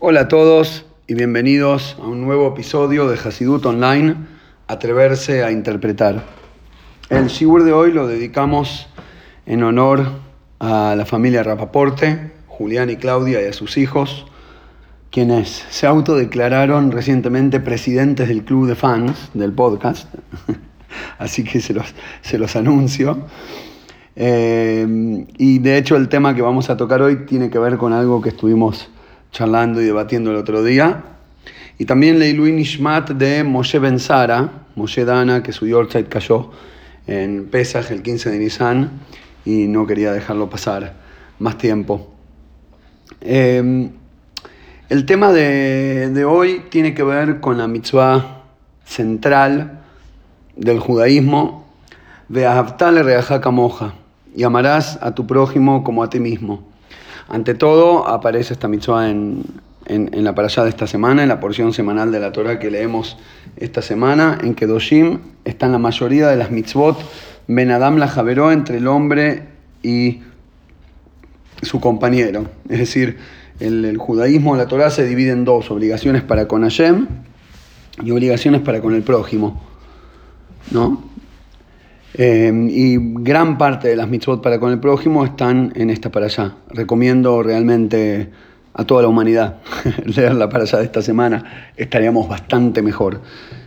Hola a todos y bienvenidos a un nuevo episodio de Hasidut Online, Atreverse a Interpretar. El Shibur de hoy lo dedicamos en honor a la familia Rapaporte, Julián y Claudia y a sus hijos, quienes se autodeclararon recientemente presidentes del club de fans del podcast, así que se los, se los anuncio. Eh, y de hecho el tema que vamos a tocar hoy tiene que ver con algo que estuvimos charlando y debatiendo el otro día. Y también leí Luis Nishmat de Moshe Ben Sara, Moshe Dana, que su Yorkshire cayó en Pesach el 15 de Nisan y no quería dejarlo pasar más tiempo. Eh, el tema de, de, hoy tiene que ver con la mitzvah central del judaísmo, Ve'ahavtale reajaka moja, y amarás a tu prójimo como a ti mismo. Ante todo, aparece esta mitzvah en, en, en la parashá de esta semana, en la porción semanal de la Torah que leemos esta semana, en que Doshim están la mayoría de las mitzvot, Ben Adam la javeró entre el hombre y su compañero. Es decir, el, el judaísmo, la Torah se divide en dos, obligaciones para con Hashem y obligaciones para con el prójimo. ¿No? Eh, y gran parte de las mitzvot para con el prójimo están en esta para allá. Recomiendo realmente a toda la humanidad leerla para allá de esta semana. Estaríamos bastante mejor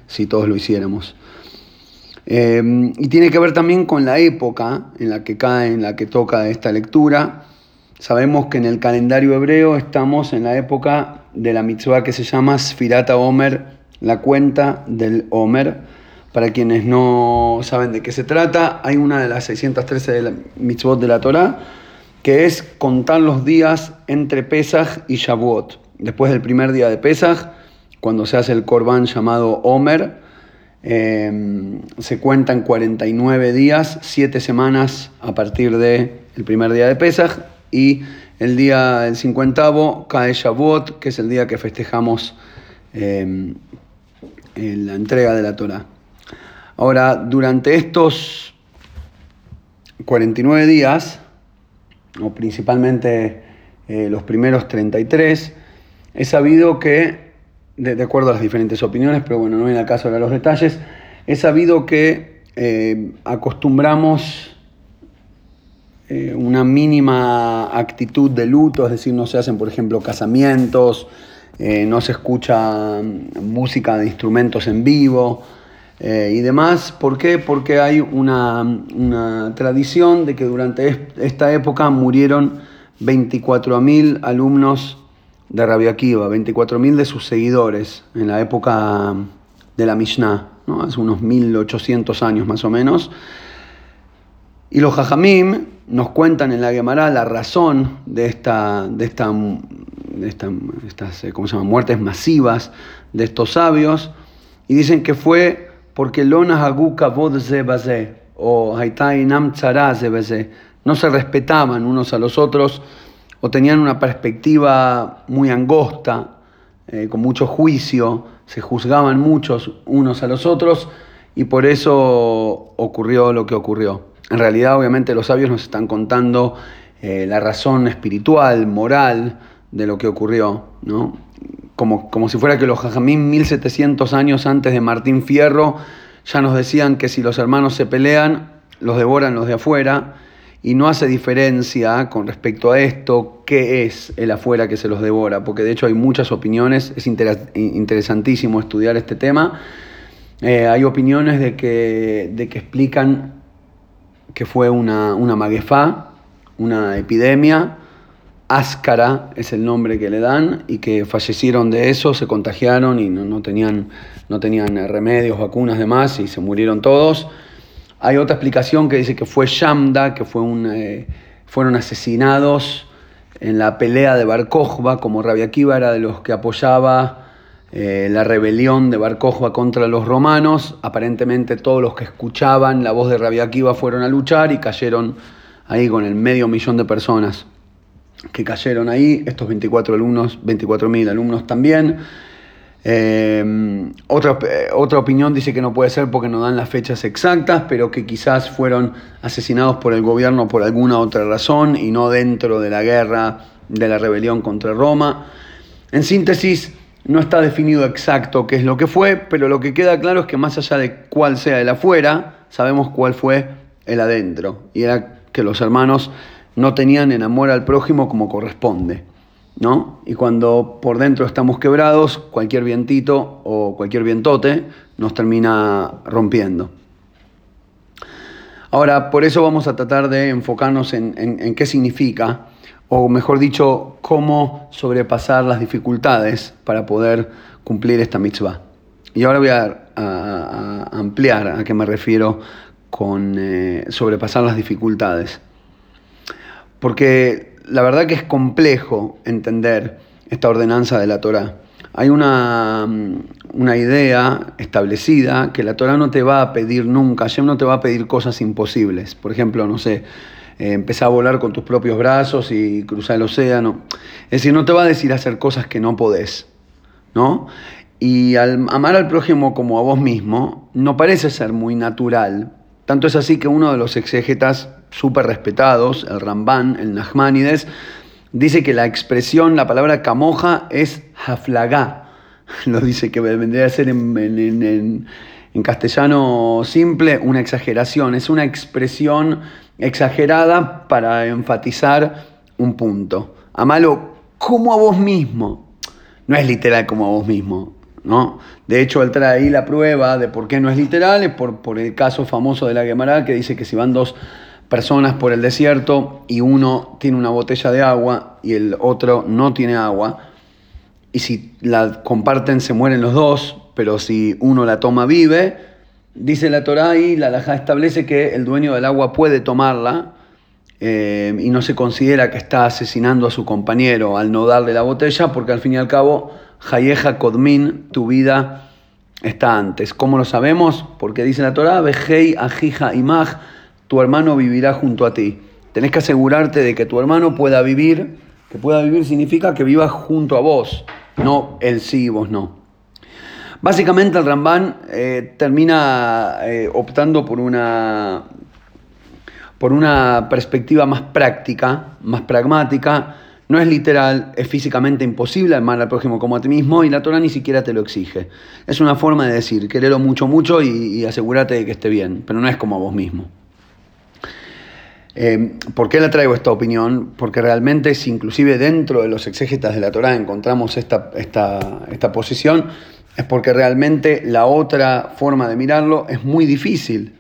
si todos lo hiciéramos. Eh, y tiene que ver también con la época en la que cae, en la que toca esta lectura. Sabemos que en el calendario hebreo estamos en la época de la mitzvah que se llama Sfirata Omer, la cuenta del Omer para quienes no saben de qué se trata, hay una de las 613 de la mitzvot de la Torá, que es contar los días entre Pesach y Shavuot. Después del primer día de Pesach, cuando se hace el Korban llamado Omer, eh, se cuentan 49 días, 7 semanas a partir del el primer día de Pesach, y el día del 50 cae Shavuot, que es el día que festejamos eh, la entrega de la Torá. Ahora, durante estos 49 días, o principalmente eh, los primeros 33, he sabido que, de, acuerdo a las diferentes opiniones, pero bueno, no viene al caso de los detalles, he sabido que eh, acostumbramos eh, una mínima actitud de luto, es decir, no se hacen, por ejemplo, casamientos, no se escucha música de instrumentos en vivo, eh, y demás. ¿Por qué? Porque hay una, una, tradición de que durante esta época murieron 24.000 alumnos de Rabia Akiva, 24.000 de sus seguidores en la época de la Mishnah, ¿no? hace unos 1.800 años más o menos. Y los Jajamim nos cuentan en la Gemara la razón de, esta, de, esta, estas ¿cómo se llama? muertes masivas de estos sabios y dicen que fue porque Lona Haguka o no se respetaban unos a los otros o tenían una perspectiva muy angosta, eh, con mucho juicio, se juzgaban muchos unos a los otros y por eso ocurrió lo que ocurrió. En realidad, obviamente, los sabios nos están contando eh, la razón espiritual, moral de lo que ocurrió, ¿no? Como, como si fuera que los jajamín 1700 años antes de Martín Fierro ya nos decían que si los hermanos se pelean, los devoran los de afuera, y no hace diferencia con respecto a esto qué es el afuera que se los devora, porque de hecho hay muchas opiniones, es interesantísimo estudiar este tema. Eh, hay opiniones de que, de que explican que fue una, una maguefá, una epidemia, Áscara es el nombre que le dan y que fallecieron de eso, se contagiaron y no, tenían, no tenían remedios, vacunas, demás y se murieron todos. Hay otra explicación que dice que fue Shamda, que fue un, eh, fueron asesinados en la pelea de Bar como Rabia Akiva era de los que apoyaba eh, la rebelión de Bar contra los romanos. Aparentemente todos los que escuchaban la voz de Rabia Akiva fueron a luchar y cayeron ahí con el medio millón de personas que cayeron ahí, estos 24 alumnos, 24.000 alumnos también. Eh, otra, otra opinión dice que no puede ser porque no dan las fechas exactas, pero que quizás fueron asesinados por el gobierno por alguna otra razón y no dentro de la guerra de la rebelión contra Roma. En síntesis, no está definido exacto qué es lo que fue, pero lo que queda claro es que más allá de cuál sea el afuera, sabemos cuál fue el adentro. Y era que los hermanos no tenían en amor al prójimo como corresponde. ¿no? Y cuando por dentro estamos quebrados, cualquier vientito o cualquier vientote nos termina rompiendo. Ahora, por eso vamos a tratar de enfocarnos en, qué significa, o mejor dicho, cómo sobrepasar las dificultades para poder cumplir esta mitzvah. Y ahora voy a, ampliar a qué me refiero con eh, sobrepasar las dificultades. Porque la verdad que es complejo entender esta ordenanza de la Torah. Hay una, una idea establecida que la Torah no te va a pedir nunca, Hashem no te va a pedir cosas imposibles. Por ejemplo, no sé, eh, empezar a volar con tus propios brazos y cruzar el océano. Es decir, no te va a decir hacer cosas que no podés, ¿no? Y al amar al prójimo como a vos mismo, no parece ser muy natural. Tanto es así que uno de los exégetas súper respetados, el Ramban, el Nachmanides, dice que la expresión, la palabra camoja es haflagá. Lo dice que vendría a ser en, castellano simple una exageración. Es una expresión exagerada para enfatizar un punto. Amalo como a vos mismo. No es literal como a vos mismo. ¿no? De hecho, él trae ahí la prueba de por qué no es literal, es por, por el caso famoso de la Gemara que dice que si van dos personas por el desierto y uno tiene una botella de agua y el otro no tiene agua, y si la comparten se mueren los dos, pero si uno la toma vive, dice la Torá y la Alajá establece que el dueño del agua puede tomarla eh, y no se considera que está asesinando a su compañero al no darle la botella, porque al fin y al cabo, Hayeja Kodmin, tu vida está antes. ¿Cómo lo sabemos? Porque dice la Torá, Vejei Ajija Imaj, tu hermano vivirá junto a ti. Tenés que asegurarte de que tu hermano pueda vivir. Que pueda vivir significa que viva junto a vos, no él sí y vos no. Básicamente el Ramban eh, termina eh, optando por una, por una perspectiva más práctica, más pragmática. No es literal, es físicamente imposible amar al prójimo como a ti mismo y la Torah ni siquiera te lo exige. Es una forma de decir, quererlo mucho, mucho y, y asegúrate de que esté bien, pero no es como a vos mismo. Eh, ¿Por qué le traigo esta opinión? Porque realmente si inclusive dentro de los exégetas de la Torá encontramos esta, esta posición, es porque realmente la otra forma de mirarlo es muy difícil.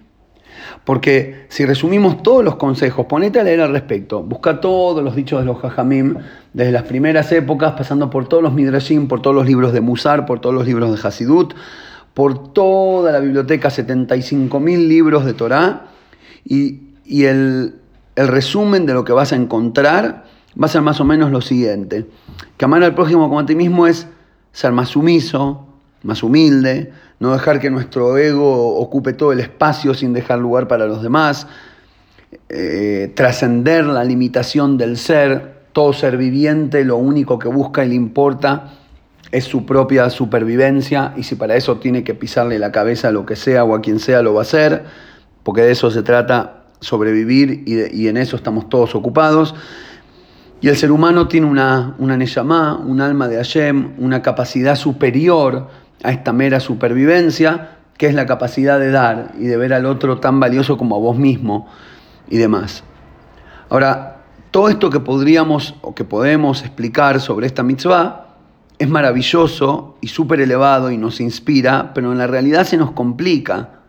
Porque si resumimos todos los consejos, ponete a leer al respecto, busca todos los dichos de los Jajamim, desde las primeras épocas, pasando por todos los Midrashim, por todos los libros de Musar, por todos los libros de Hasidut, por toda la biblioteca, 75.000 libros de Torá, y, y el, el resumen de lo que vas a encontrar va a ser más o menos lo siguiente. Que amar al prójimo como a ti mismo es ser más sumiso, más humilde, no dejar que nuestro ego ocupe todo el espacio sin dejar lugar para los demás, eh, trascender la limitación del ser, todo ser viviente lo único que busca y le importa es su propia supervivencia y si para eso tiene que pisarle la cabeza a lo que sea o a quien sea lo va a hacer, porque de eso se trata sobrevivir y, en eso estamos todos ocupados. Y el ser humano tiene una, una Neyamá, un alma de Hashem, una capacidad superior a esta mera supervivencia, que es la capacidad de dar y de ver al otro tan valioso como a vos mismo y demás. Ahora, todo esto que podríamos o que podemos explicar sobre esta mitzvah es maravilloso y súper elevado y nos inspira, pero en la realidad se nos complica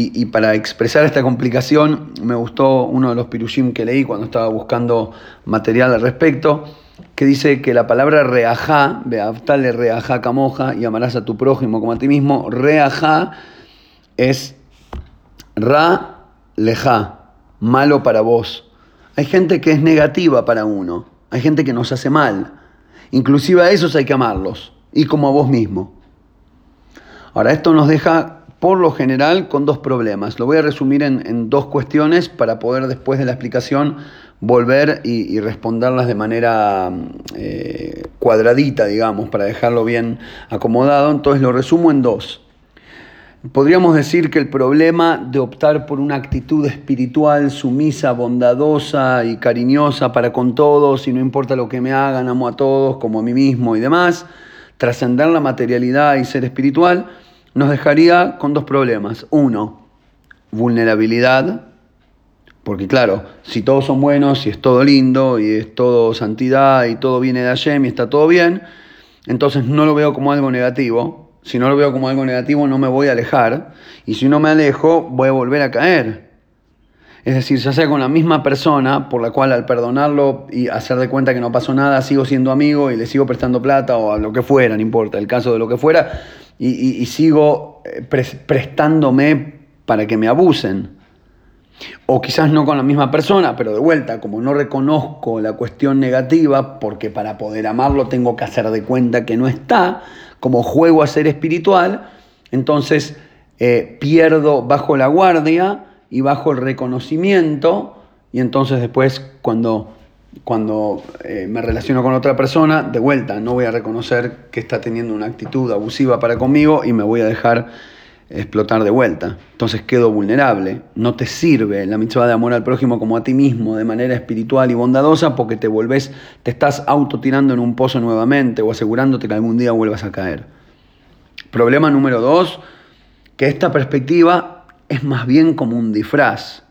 y, para expresar esta complicación, me gustó uno de los pirushim que leí cuando estaba buscando material al respecto, que dice que la palabra reajá, beaftale reajá camoja, y amarás a tu prójimo como a ti mismo, reajá es ra lejá, malo para vos. Hay gente que es negativa para uno, hay gente que nos hace mal. Inclusive a esos hay que amarlos, y como a vos mismo. Ahora, esto nos deja por lo general con dos problemas. Lo voy a resumir en, dos cuestiones para poder después de la explicación volver y, responderlas de manera eh, cuadradita, digamos, para dejarlo bien acomodado. Entonces lo resumo en dos. Podríamos decir que el problema de optar por una actitud espiritual sumisa, bondadosa y cariñosa para con todos, y no importa lo que me hagan, amo a todos como a mí mismo y demás, trascender la materialidad y ser espiritual, nos dejaría con dos problemas. Uno, vulnerabilidad, porque claro, si todos son buenos, si es todo lindo y es todo santidad y todo viene de Hashem y está todo bien, entonces no lo veo como algo negativo, si no lo veo como algo negativo, no me voy a alejar. Y si no me alejo, voy a volver a caer. Es decir, ya sea con la misma persona, por la cual al perdonarlo y hacer de cuenta que no pasó nada, sigo siendo amigo y le sigo prestando plata o a lo que fuera, no importa, el caso de lo que fuera, y, sigo eh, prestándome para que me abusen. O quizás no con la misma persona, pero de vuelta, como no reconozco la cuestión negativa, porque para poder amarlo tengo que hacer de cuenta que no está, como juego a ser espiritual, entonces eh, pierdo bajo la guardia y bajo el reconocimiento, y entonces después cuando, cuando eh, me relaciono con otra persona, de vuelta, no voy a reconocer que está teniendo una actitud abusiva para conmigo y me voy a dejar explotar de vuelta. Entonces quedo vulnerable. No te sirve la mitzvah de amor al prójimo como a ti mismo de manera espiritual y bondadosa porque te volvés, te estás autotirando en un pozo nuevamente o asegurándote que algún día vuelvas a caer. Problema número dos, que esta perspectiva es más bien como un disfraz.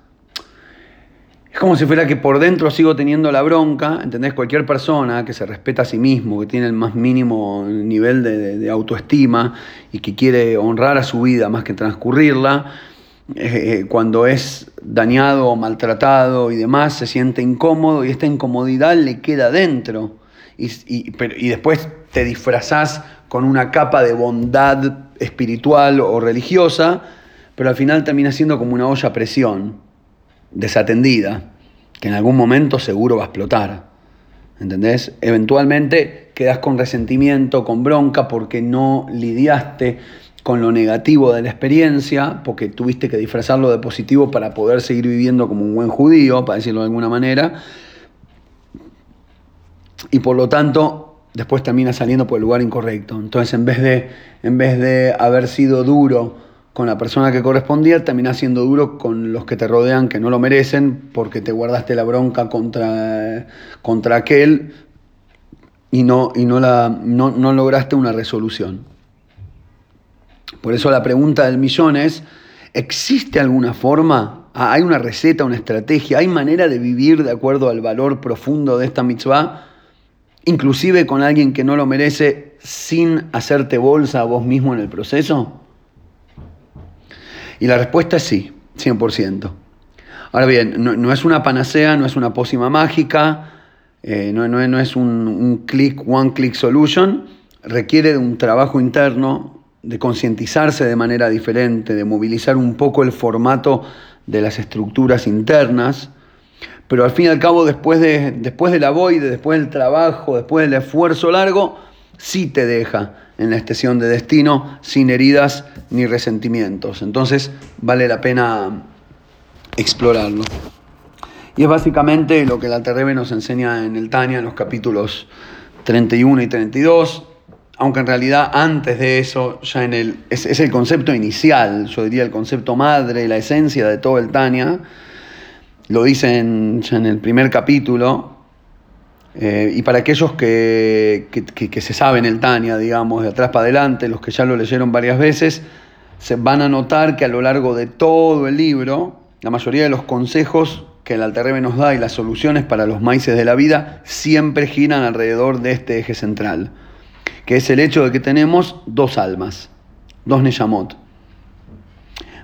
Es como si fuera que por dentro sigo teniendo la bronca, ¿entendés? Cualquier persona que se respeta a sí mismo, que tiene el más mínimo nivel de, autoestima y que quiere honrar a su vida más que transcurrirla, eh, eh, cuando es dañado o maltratado y demás, se siente incómodo y esta incomodidad le queda dentro. Y, y después te disfrazás con una capa de bondad espiritual o religiosa, pero al final termina siendo como una olla a presión desatendida, que en algún momento seguro va a explotar. ¿Entendés? Eventualmente quedas con resentimiento, con bronca, porque no lidiaste con lo negativo de la experiencia, porque tuviste que disfrazarlo de positivo para poder seguir viviendo como un buen judío, para decirlo de alguna manera. Y por lo tanto, después termina saliendo por el lugar incorrecto. Entonces, en vez de, en vez de haber sido duro, con la persona que correspondía, terminás siendo duro con los que te rodean que no lo merecen porque te guardaste la bronca contra, contra aquel y, no, y no, la, no, lograste una resolución. Por eso la pregunta del millón es, ¿existe alguna forma? Ah, ¿Hay una receta, una estrategia? ¿Hay manera de vivir de acuerdo al valor profundo de esta mitzvah? Inclusive con alguien que no lo merece sin hacerte bolsa a vos mismo en el proceso? Y la respuesta es sí, 100%. Ahora bien, no, es una panacea, no es una pócima mágica, eh, no, es un, click, one click solution, requiere de un trabajo interno, de concientizarse de manera diferente, de movilizar un poco el formato de las estructuras internas, pero al fin y al cabo, después de, después de la voide, después del trabajo, después del esfuerzo largo, sí te deja en la estación de destino sin heridas ni resentimientos. Entonces vale la pena explorarlo. Y es básicamente lo que la Terrebe nos enseña en el Tania, en los capítulos 31 y 32, aunque en realidad antes de eso, ya en el, es, el concepto inicial, yo diría el concepto madre, la esencia de todo el Tania, lo dicen ya en el primer capítulo, eh, y para aquellos que, se saben el Tania, digamos, de atrás para adelante, los que ya lo leyeron varias veces, se van a notar que a lo largo de todo el libro, la mayoría de los consejos que el Alterrebe nos da y las soluciones para los maíces de la vida siempre giran alrededor de este eje central, que es el hecho de que tenemos dos almas, dos Neyamot.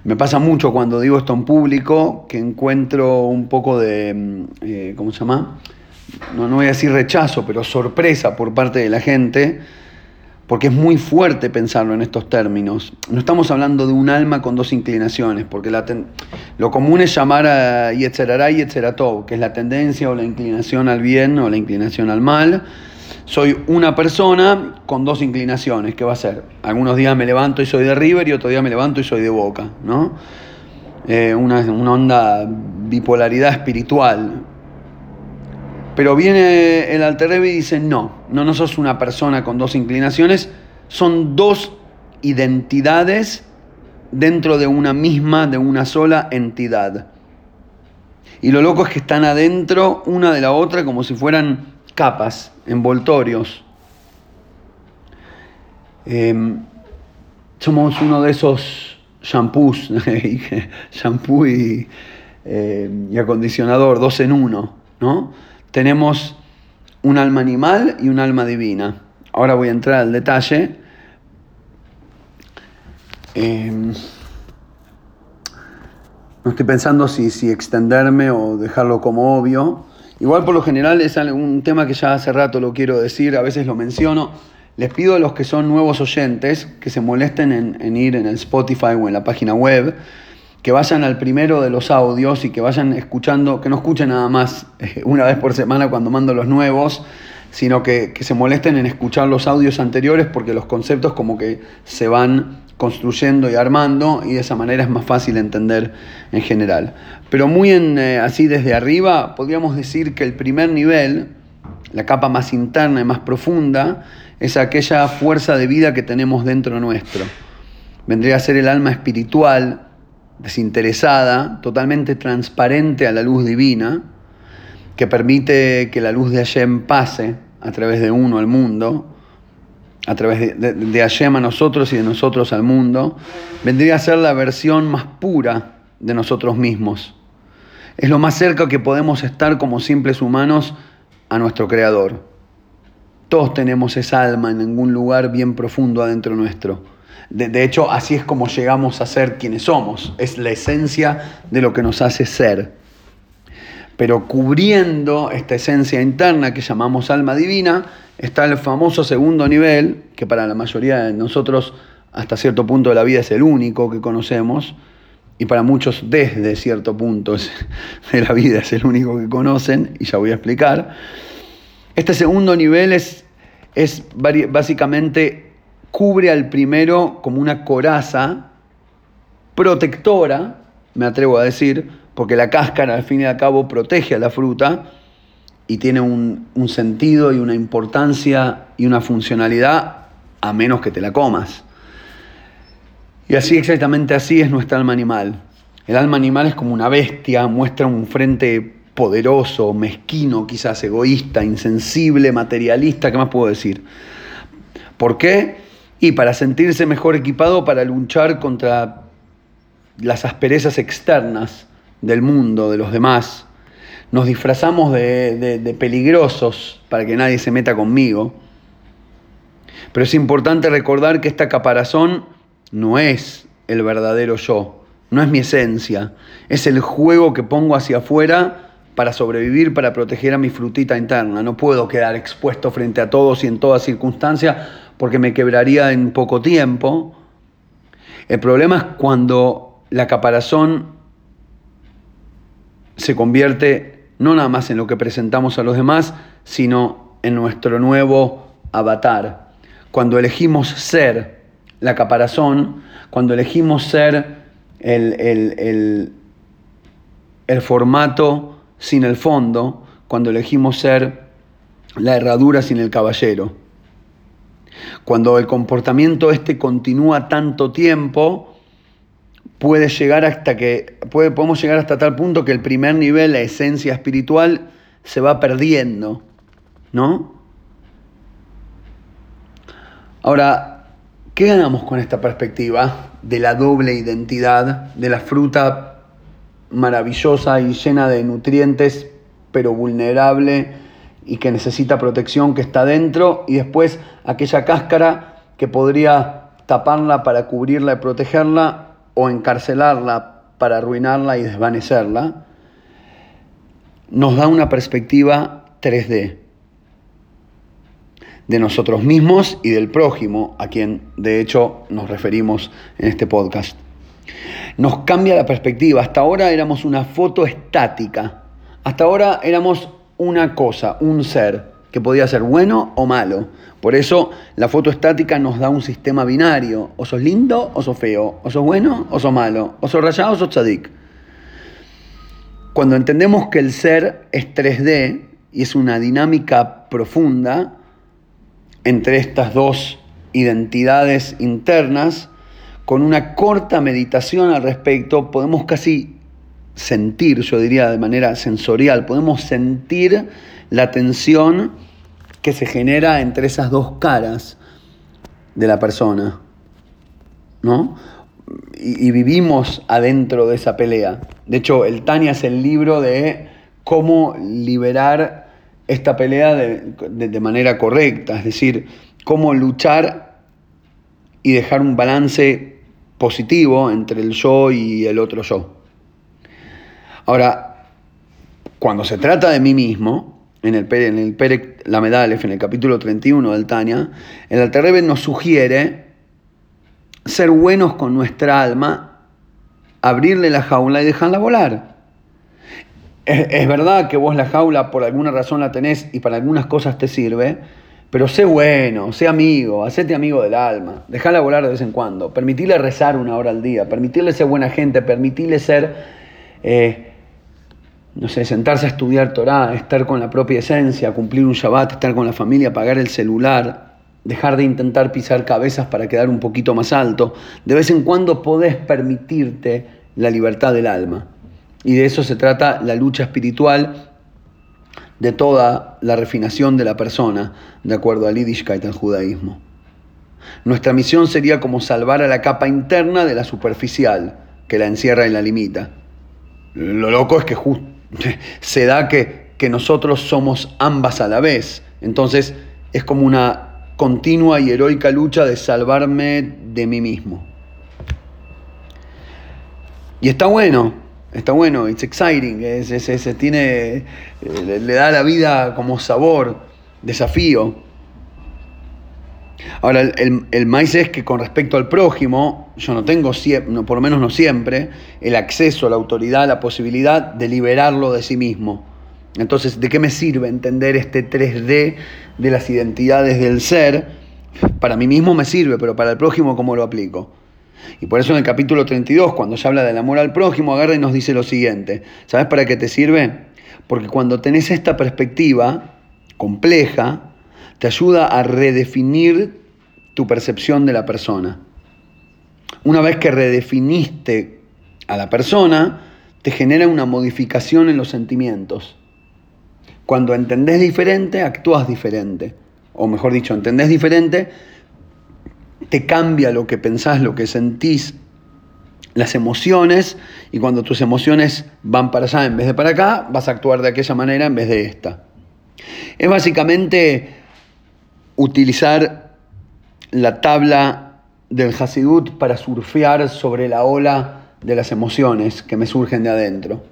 Me pasa mucho cuando digo esto en público que encuentro un poco de, mm, eh, ¿cómo se llama? No, no voy a decir rechazo, pero sorpresa por parte de la gente, porque es muy fuerte pensarlo en estos términos. No estamos hablando de un alma con dos inclinaciones, porque lo común es llamar a Yetzerará y Yetzeratov, que es la tendencia o la inclinación al bien o la inclinación al mal. Soy una persona con dos inclinaciones, ¿qué va a ser? Algunos días me levanto y soy de River y otro día me levanto y soy de Boca, ¿no? Eh, una, una onda bipolaridad espiritual. Pero viene el Alter y dice, no, no, no sos una persona con dos inclinaciones, son dos identidades dentro de una misma, de una sola entidad. Y lo loco es que están adentro una de la otra como si fueran capas, envoltorios. Em, somos uno de esos shampoos, shampoo y, em, y acondicionador, dos en uno, ¿no? Tenemos un alma animal y un alma divina. Ahora voy a entrar al detalle. Em, no estoy pensando si, si extenderme o dejarlo como obvio. Igual por lo general es un tema que ya hace rato lo quiero decir, a veces lo menciono. Les pido a los que son nuevos oyentes que se molesten en, en ir en el Spotify o en la página web que vayan al primero de los audios y que vayan escuchando, que no escuchen nada más eh, una vez por semana cuando mando los nuevos, sino que, se molesten en escuchar los audios anteriores porque los conceptos como que se van construyendo y armando y de esa manera es más fácil entender en general. Pero muy eh, así desde arriba podríamos decir que el primer nivel, la capa más interna y más profunda, es aquella fuerza de vida que tenemos dentro nuestro. Vendría a ser el alma espiritual, desinteresada, totalmente transparente a la luz divina, que permite que la luz de Hashem pase a través de uno al mundo, a través de, de, Hashem a nosotros y de nosotros al mundo, vendría a ser la versión más pura de nosotros mismos. Es lo más cerca que podemos estar como simples humanos a nuestro Creador. Todos tenemos esa alma en algún lugar bien profundo adentro nuestro. De, hecho, así es como llegamos a ser quienes somos. Es la esencia de lo que nos hace ser. Pero cubriendo esta esencia interna que llamamos alma divina, está el famoso segundo nivel, que para la mayoría de nosotros hasta cierto punto de la vida es el único que conocemos, y para muchos desde cierto punto de la vida es el único que conocen, y ya voy a explicar. Este segundo nivel es, es básicamente cubre al primero como una coraza protectora, me atrevo a decir, porque la cáscara al fin y al cabo protege a la fruta y tiene un, sentido y una importancia y una funcionalidad a menos que te la comas. Y así exactamente así es nuestra alma animal. El alma animal es como una bestia, muestra un frente poderoso, mezquino, quizás egoísta, insensible, materialista, ¿qué más puedo decir? ¿Por qué? Y para sentirse mejor equipado para luchar contra las asperezas externas del mundo, de los demás. Nos disfrazamos de, peligrosos para que nadie se meta conmigo. Pero es importante recordar que esta caparazón no es el verdadero yo, no es mi esencia, es el juego que pongo hacia afuera para sobrevivir, para proteger a mi frutita interna. No puedo quedar expuesto frente a todos y en toda circunstancia porque me quebraría en poco tiempo. El problema es cuando la caparazón se convierte no nada más en lo que presentamos a los demás, sino en nuestro nuevo avatar. Cuando elegimos ser la caparazón, cuando elegimos ser el, el, el formato sin el fondo, cuando elegimos ser la herradura sin el caballero. Cuando el comportamiento este continúa tanto tiempo, puede llegar hasta que, puede, podemos llegar hasta tal punto que el primer nivel, la esencia espiritual, se va perdiendo, ¿no? Ahora, ¿qué ganamos con esta perspectiva de la doble identidad, de la fruta maravillosa y llena de nutrientes, pero vulnerable? y que necesita protección que está dentro y después aquella cáscara que podría taparla para cubrirla y protegerla o encarcelarla para arruinarla y desvanecerla, nos da una perspectiva 3D de nosotros mismos y del prójimo, a quien de hecho nos referimos en este podcast. Nos cambia la perspectiva. Hasta ahora éramos una foto estática. Hasta ahora éramos una cosa, un ser, que podía ser bueno o malo. Por eso la foto estática nos da un sistema binario. O sos lindo o sos feo. O sos bueno o sos malo. O sos rayado o sos tzadik. Cuando entendemos que el ser es 3D y es una dinámica profunda entre estas dos identidades internas, con una corta meditación al respecto, podemos casi sentir, yo diría de manera sensorial, podemos sentir la tensión que se genera entre esas dos caras de la persona, ¿no? Y, vivimos adentro de esa pelea. De hecho, el Tania es el libro de cómo liberar esta pelea de manera correcta, es decir, cómo luchar y dejar un balance positivo entre el yo y el otro yo. Ahora, cuando se trata de mí mismo, en el, en el Perek la Medalef, en el capítulo 31 del Tania, el Alterrebe nos sugiere ser buenos con nuestra alma, abrirle la jaula y dejarla volar. Es, es, verdad que vos la jaula por alguna razón la tenés y para algunas cosas te sirve, pero sé bueno, sé amigo, hacete amigo del alma, dejala volar de vez en cuando, permitirle rezar una hora al día, permitirle ser buena gente, permitirle ser, eh, no sé, sentarse a estudiar Torah, estar con la propia esencia, cumplir un Shabbat, estar con la familia, apagar el celular, dejar de intentar pisar cabezas para quedar un poquito más alto. De vez en cuando podés permitirte la libertad del alma. Y de eso se trata la lucha espiritual de toda la refinación de la persona, de acuerdo al Yiddishkeit, el judaísmo. Nuestra misión sería como salvar a la capa interna de la superficial, que la encierra y la limita. Lo loco es que se da que, que nosotros somos ambas a la vez. Entonces es como una continua y heroica lucha de salvarme de mí mismo. Y está bueno, Está bueno, it's exciting, es, es, tiene, le, da la vida como sabor, desafío. Ahora, el, el, maíz es que con respecto al prójimo, yo no tengo, no, por lo menos no siempre, el acceso, la autoridad, la posibilidad de liberarlo de sí mismo. Entonces, ¿de qué me sirve entender este 3D de las identidades del ser? Para mí mismo me sirve, pero para el prójimo, ¿cómo lo aplico? Y por eso en el capítulo 32, cuando se habla del amor al prójimo, agarra y nos dice lo siguiente. ¿Sabes para qué te sirve? Porque cuando tenés esta perspectiva compleja, te ayuda a redefinir tu percepción de la persona. Una vez que redefiniste a la persona, te genera una modificación en los sentimientos. Cuando entendés diferente, actúas diferente. O mejor dicho, entendés diferente, te cambia lo que pensás, lo que sentís, las emociones, y cuando tus emociones van para allá en vez de para acá, vas a actuar de aquella manera en vez de esta. Es básicamente utilizar la tabla del Hasidut para surfear sobre la ola de las emociones que me surgen de adentro.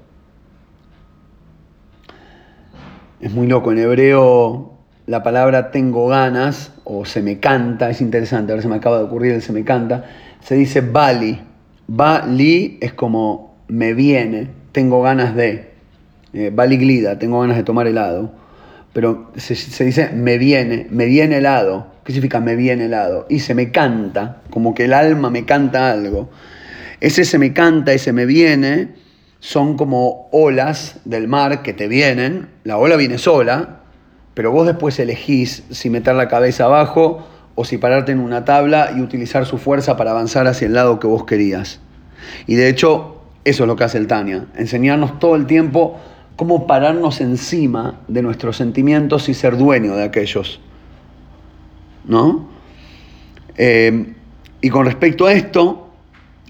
Es muy loco, en hebreo la palabra tengo ganas o se me canta, es interesante, ahora se me acaba de ocurrir el se me canta, se dice bali. Bali es como me viene, tengo ganas de. Eh, glida, tengo ganas de tomar helado. Pero se, se, dice me viene, me viene helado. ¿Qué significa me viene helado? Y se me canta, como que el alma me canta algo. Ese se me canta, ese me viene, son como olas del mar que te vienen. La ola viene sola, pero vos después elegís si meter la cabeza abajo o si pararte en una tabla y utilizar su fuerza para avanzar hacia el lado que vos querías. Y de hecho, eso es lo que hace el Tania, enseñarnos todo el tiempo cómo pararnos encima de nuestros sentimientos y ser dueño de aquellos. ¿No? Eh, y con respecto a esto,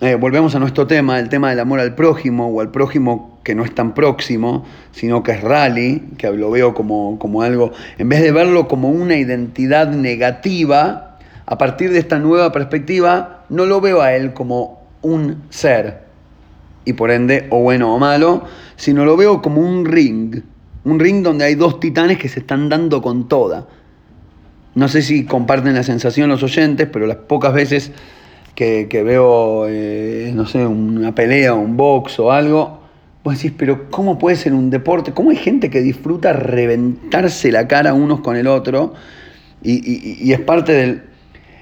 eh, volvemos a nuestro tema, el tema del amor al prójimo o al prójimo que no es tan próximo, sino que es rally, que lo veo como, como algo, en vez de verlo como una identidad negativa, a partir de esta nueva perspectiva, no lo veo a él como un ser, y por ende, o bueno o malo, sino lo veo como un ring, un ring donde hay dos titanes que se están dando con toda. No sé si comparten la sensación los oyentes, pero las pocas veces que, veo, eh, no sé, una pelea, un box o algo, Vos decís, pero ¿cómo puede ser un deporte? ¿Cómo hay gente que disfruta reventarse la cara unos con el otro? Y, es parte del...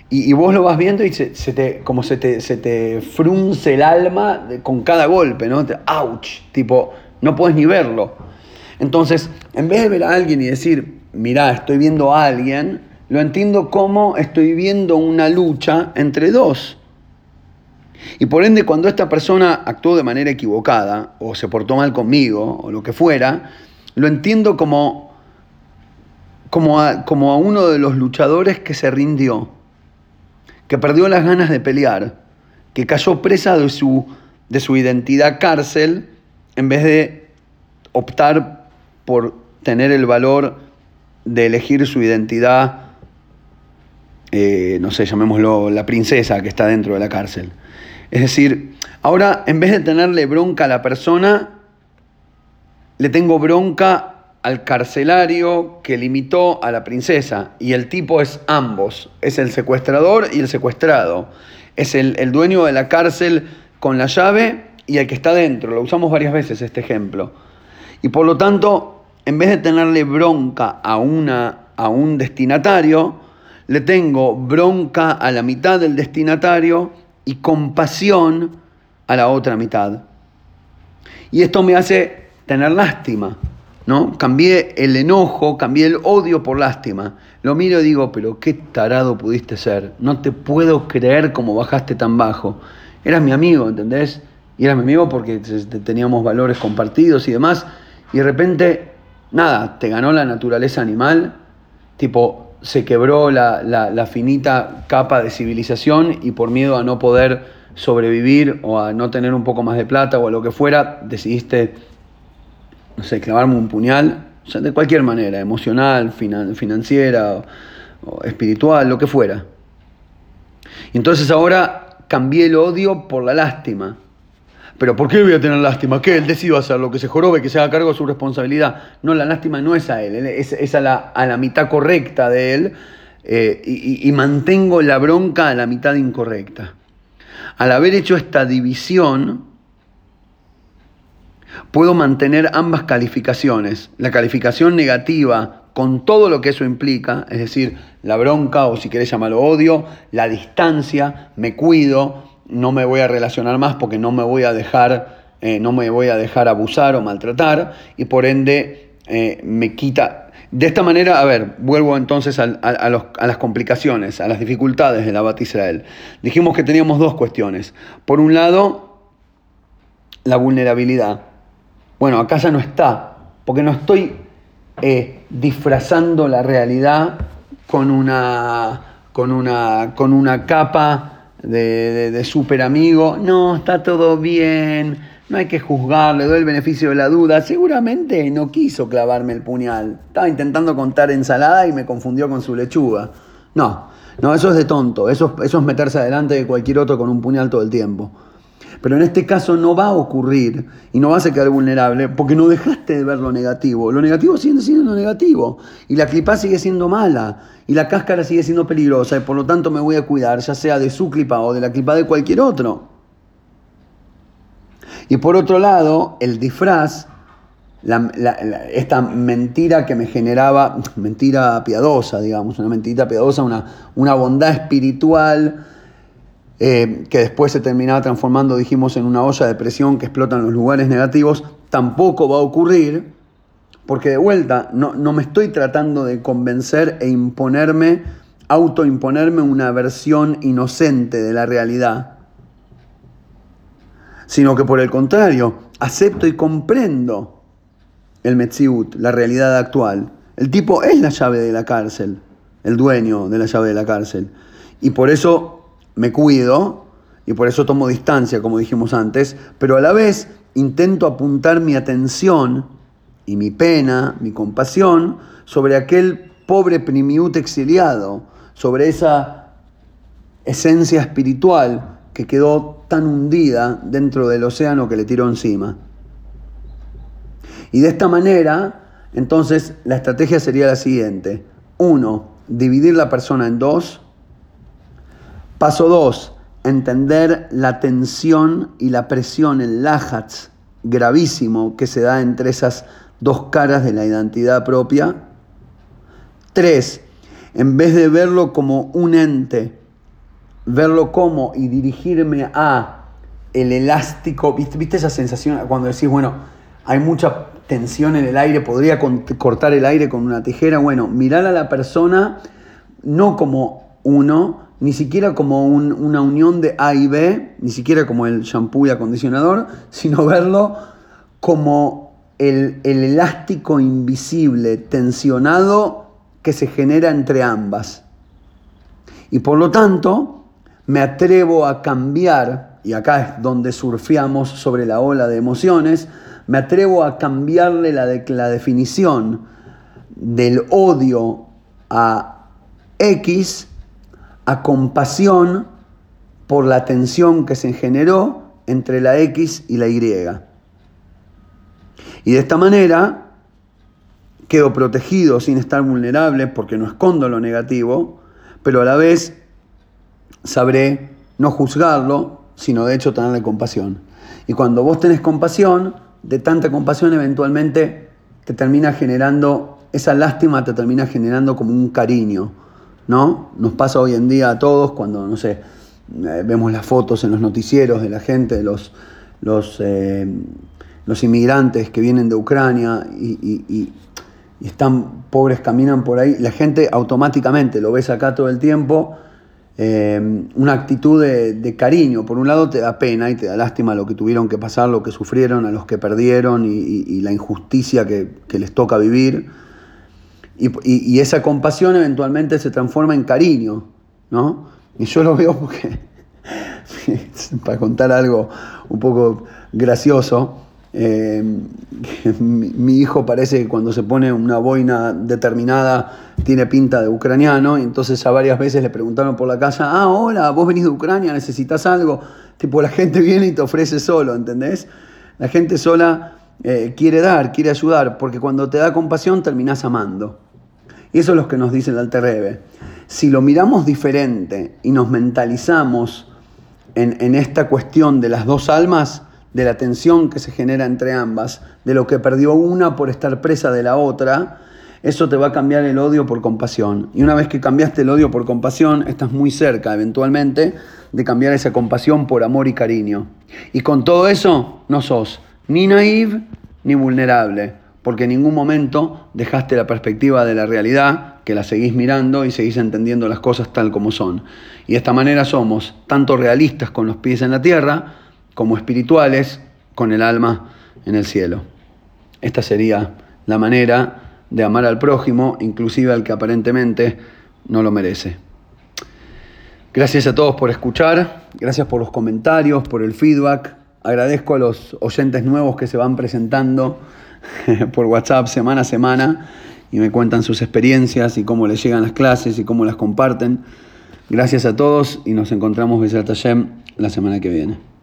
Y, vos lo vas viendo y se, te, como se te, se te frunce el alma con cada golpe, ¿no? ¡Auch! Tipo, no puedes ni verlo. Entonces, en vez de ver a alguien y decir, mirá, estoy viendo a alguien, lo entiendo como estoy viendo una lucha entre dos. Y por ende, cuando esta persona actuó de manera equivocada, o se portó mal conmigo, o lo que fuera, lo entiendo como, como, a, como a uno de los luchadores que se rindió, que perdió las ganas de pelear, que cayó presa de su, de su identidad cárcel, en vez de optar por tener el valor de elegir su identidad, eh, no sé, llamémoslo la princesa que está dentro de la cárcel. Es decir, ahora en vez de tenerle bronca a la persona, le tengo bronca al carcelario que limitó a la princesa. Y el tipo es ambos, es el secuestrador y el secuestrado. Es el, el dueño de la cárcel con la llave y el que está dentro. Lo usamos varias veces este ejemplo. Y por lo tanto, en vez de tenerle bronca a, una, a un destinatario, le tengo bronca a la mitad del destinatario y compasión a la otra mitad. Y esto me hace tener lástima, ¿no? Cambié el enojo, cambié el odio por lástima. Lo miro y digo, pero qué tarado pudiste ser. No te puedo creer cómo bajaste tan bajo. Eras mi amigo, ¿entendés? Y eras mi amigo porque teníamos valores compartidos y demás. Y de repente, nada, te ganó la naturaleza animal, tipo, se quebró la, finita capa de civilización y por miedo a no poder sobrevivir o a no tener un poco más de plata o a lo que fuera, decidiste, no sé, clavarme un puñal, o de cualquier manera, emocional, financiera o, espiritual, lo que fuera. Y entonces ahora cambié el odio por la lástima. Pero ¿por qué voy a tener lástima? Que él decidió hacer lo que se jorobe, que se haga cargo de su responsabilidad. No, la lástima no es a él, es, a, la, mitad correcta de él eh, y, y mantengo la bronca a la mitad incorrecta. Al haber hecho esta división, puedo mantener ambas calificaciones. La calificación negativa con todo lo que eso implica, es decir, la bronca o si querés llamarlo odio, la distancia, me cuido, no me voy a relacionar más porque no me voy a dejar, eh, no me voy a dejar abusar o maltratar y por ende eh, me quita. De esta manera, a ver, vuelvo entonces a, las complicaciones, a las dificultades de la Bat Israel. Dijimos que teníamos dos cuestiones. Por un lado, la vulnerabilidad. Bueno, acá ya no está, porque no estoy eh, disfrazando la realidad con una, con una, con una capa de, de, súper amigo, no, está todo bien, no hay que juzgar, le doy el beneficio de la duda. Seguramente no quiso clavarme el puñal. Estaba intentando contar ensalada y me confundió con su lechuga. No, no, eso es de tonto, eso, eso es meterse adelante de cualquier otro con un puñal todo el tiempo. Pero en este caso no va a ocurrir y no vas a quedar vulnerable porque no dejaste de ver lo negativo. Lo negativo sigue siendo lo negativo y la clipa sigue siendo mala y la cáscara sigue siendo peligrosa y por lo tanto me voy a cuidar, ya sea de su clipa o de la clipa de cualquier otro. Y por otro lado, el disfraz, esta mentira que me generaba, mentira piadosa, digamos, una mentira piadosa, una bondad espiritual eh, que después se terminaba transformando, dijimos, en una olla de presión que explota en los lugares negativos, tampoco va a ocurrir, porque de vuelta no, no me estoy tratando de convencer e imponerme, autoimponerme una versión inocente de la realidad, sino que por el contrario, acepto y comprendo el Metziut, la realidad actual. El tipo es la llave de la cárcel, el dueño de la llave de la cárcel. Y por eso me cuido y por eso tomo distancia, como dijimos antes, pero a la vez intento apuntar mi atención y mi pena, mi compasión, sobre aquel pobre primiut exiliado, sobre esa esencia espiritual que quedó tan hundida dentro del océano que le tiró encima. Y de esta manera, entonces, la estrategia sería la siguiente. Uno, dividir la persona en dos Paso 2. Entender la tensión y la presión, el lajats gravísimo que se da entre esas dos caras de la identidad propia. 3. En vez de verlo como un ente, verlo como y dirigirme a el elástico, ¿viste, esa sensación cuando decís, bueno, hay mucha tensión en el aire, podría cortar el aire con una tijera? Bueno, mirar a la persona no como uno, ni siquiera como una unión de A y B, ni siquiera como el shampoo y acondicionador, sino verlo como el, el elástico invisible, tensionado que se genera entre ambas. Y por lo tanto, me atrevo a cambiar, y acá es donde surfeamos sobre la ola de emociones, me atrevo a cambiarle la, la definición del odio a X a compasión por la tensión que se generó entre la X y la Y. Y de esta manera quedo protegido sin estar vulnerable porque no escondo lo negativo, pero a la vez sabré no juzgarlo, sino de hecho tenerle compasión. Y cuando vos tenés compasión, de tanta compasión eventualmente te termina generando, esa lástima te termina generando como un cariño, ¿no? Nos pasa hoy en día a todos cuando, no sé, eh, vemos las fotos en los noticieros de la gente, los, los, eh, los inmigrantes que vienen de Ucrania y, están pobres, caminan por ahí, la gente automáticamente, lo ves acá todo el tiempo, eh, una actitud de, cariño. Por un lado te da pena y te da lástima lo que tuvieron que pasar, lo que sufrieron, a los que perdieron y, la injusticia que, les toca vivir. Y, esa compasión eventualmente se transforma en cariño, ¿no? Y yo lo veo porque, para contar algo un poco gracioso, eh, mi, hijo parece que cuando se pone una boina determinada tiene pinta de ucraniano, y entonces a varias veces le preguntaron por la casa, ah, hola, vos venís de Ucrania, necesitas algo. Tipo, la gente viene y te ofrece solo, ¿entendés? La gente sola eh, quiere dar, quiere ayudar, porque cuando te da compasión terminás amando. Y eso es lo que nos dice el Alter Si lo miramos diferente y nos mentalizamos en, en esta cuestión de las dos almas, de la tensión que se genera entre ambas, de lo que perdió una por estar presa de la otra, eso te va a cambiar el odio por compasión. Y una vez que cambiaste el odio por compasión, estás muy cerca eventualmente de cambiar esa compasión por amor y cariño. Y con todo eso no sos ni naive ni vulnerable, porque en ningún momento dejaste la perspectiva de la realidad, que la seguís mirando y seguís entendiendo las cosas tal como son. Y de esta manera somos tanto realistas con los pies en la tierra, como espirituales con el alma en el cielo. Esta sería la manera de amar al prójimo, inclusive al que aparentemente no lo merece. Gracias a todos por escuchar, gracias por los comentarios, por el feedback. Agradezco a los oyentes nuevos que se van presentando por WhatsApp semana a semana y me cuentan sus experiencias y cómo les llegan las clases y cómo las comparten. Gracias a todos y nos encontramos, Besat Hashem, la semana que viene.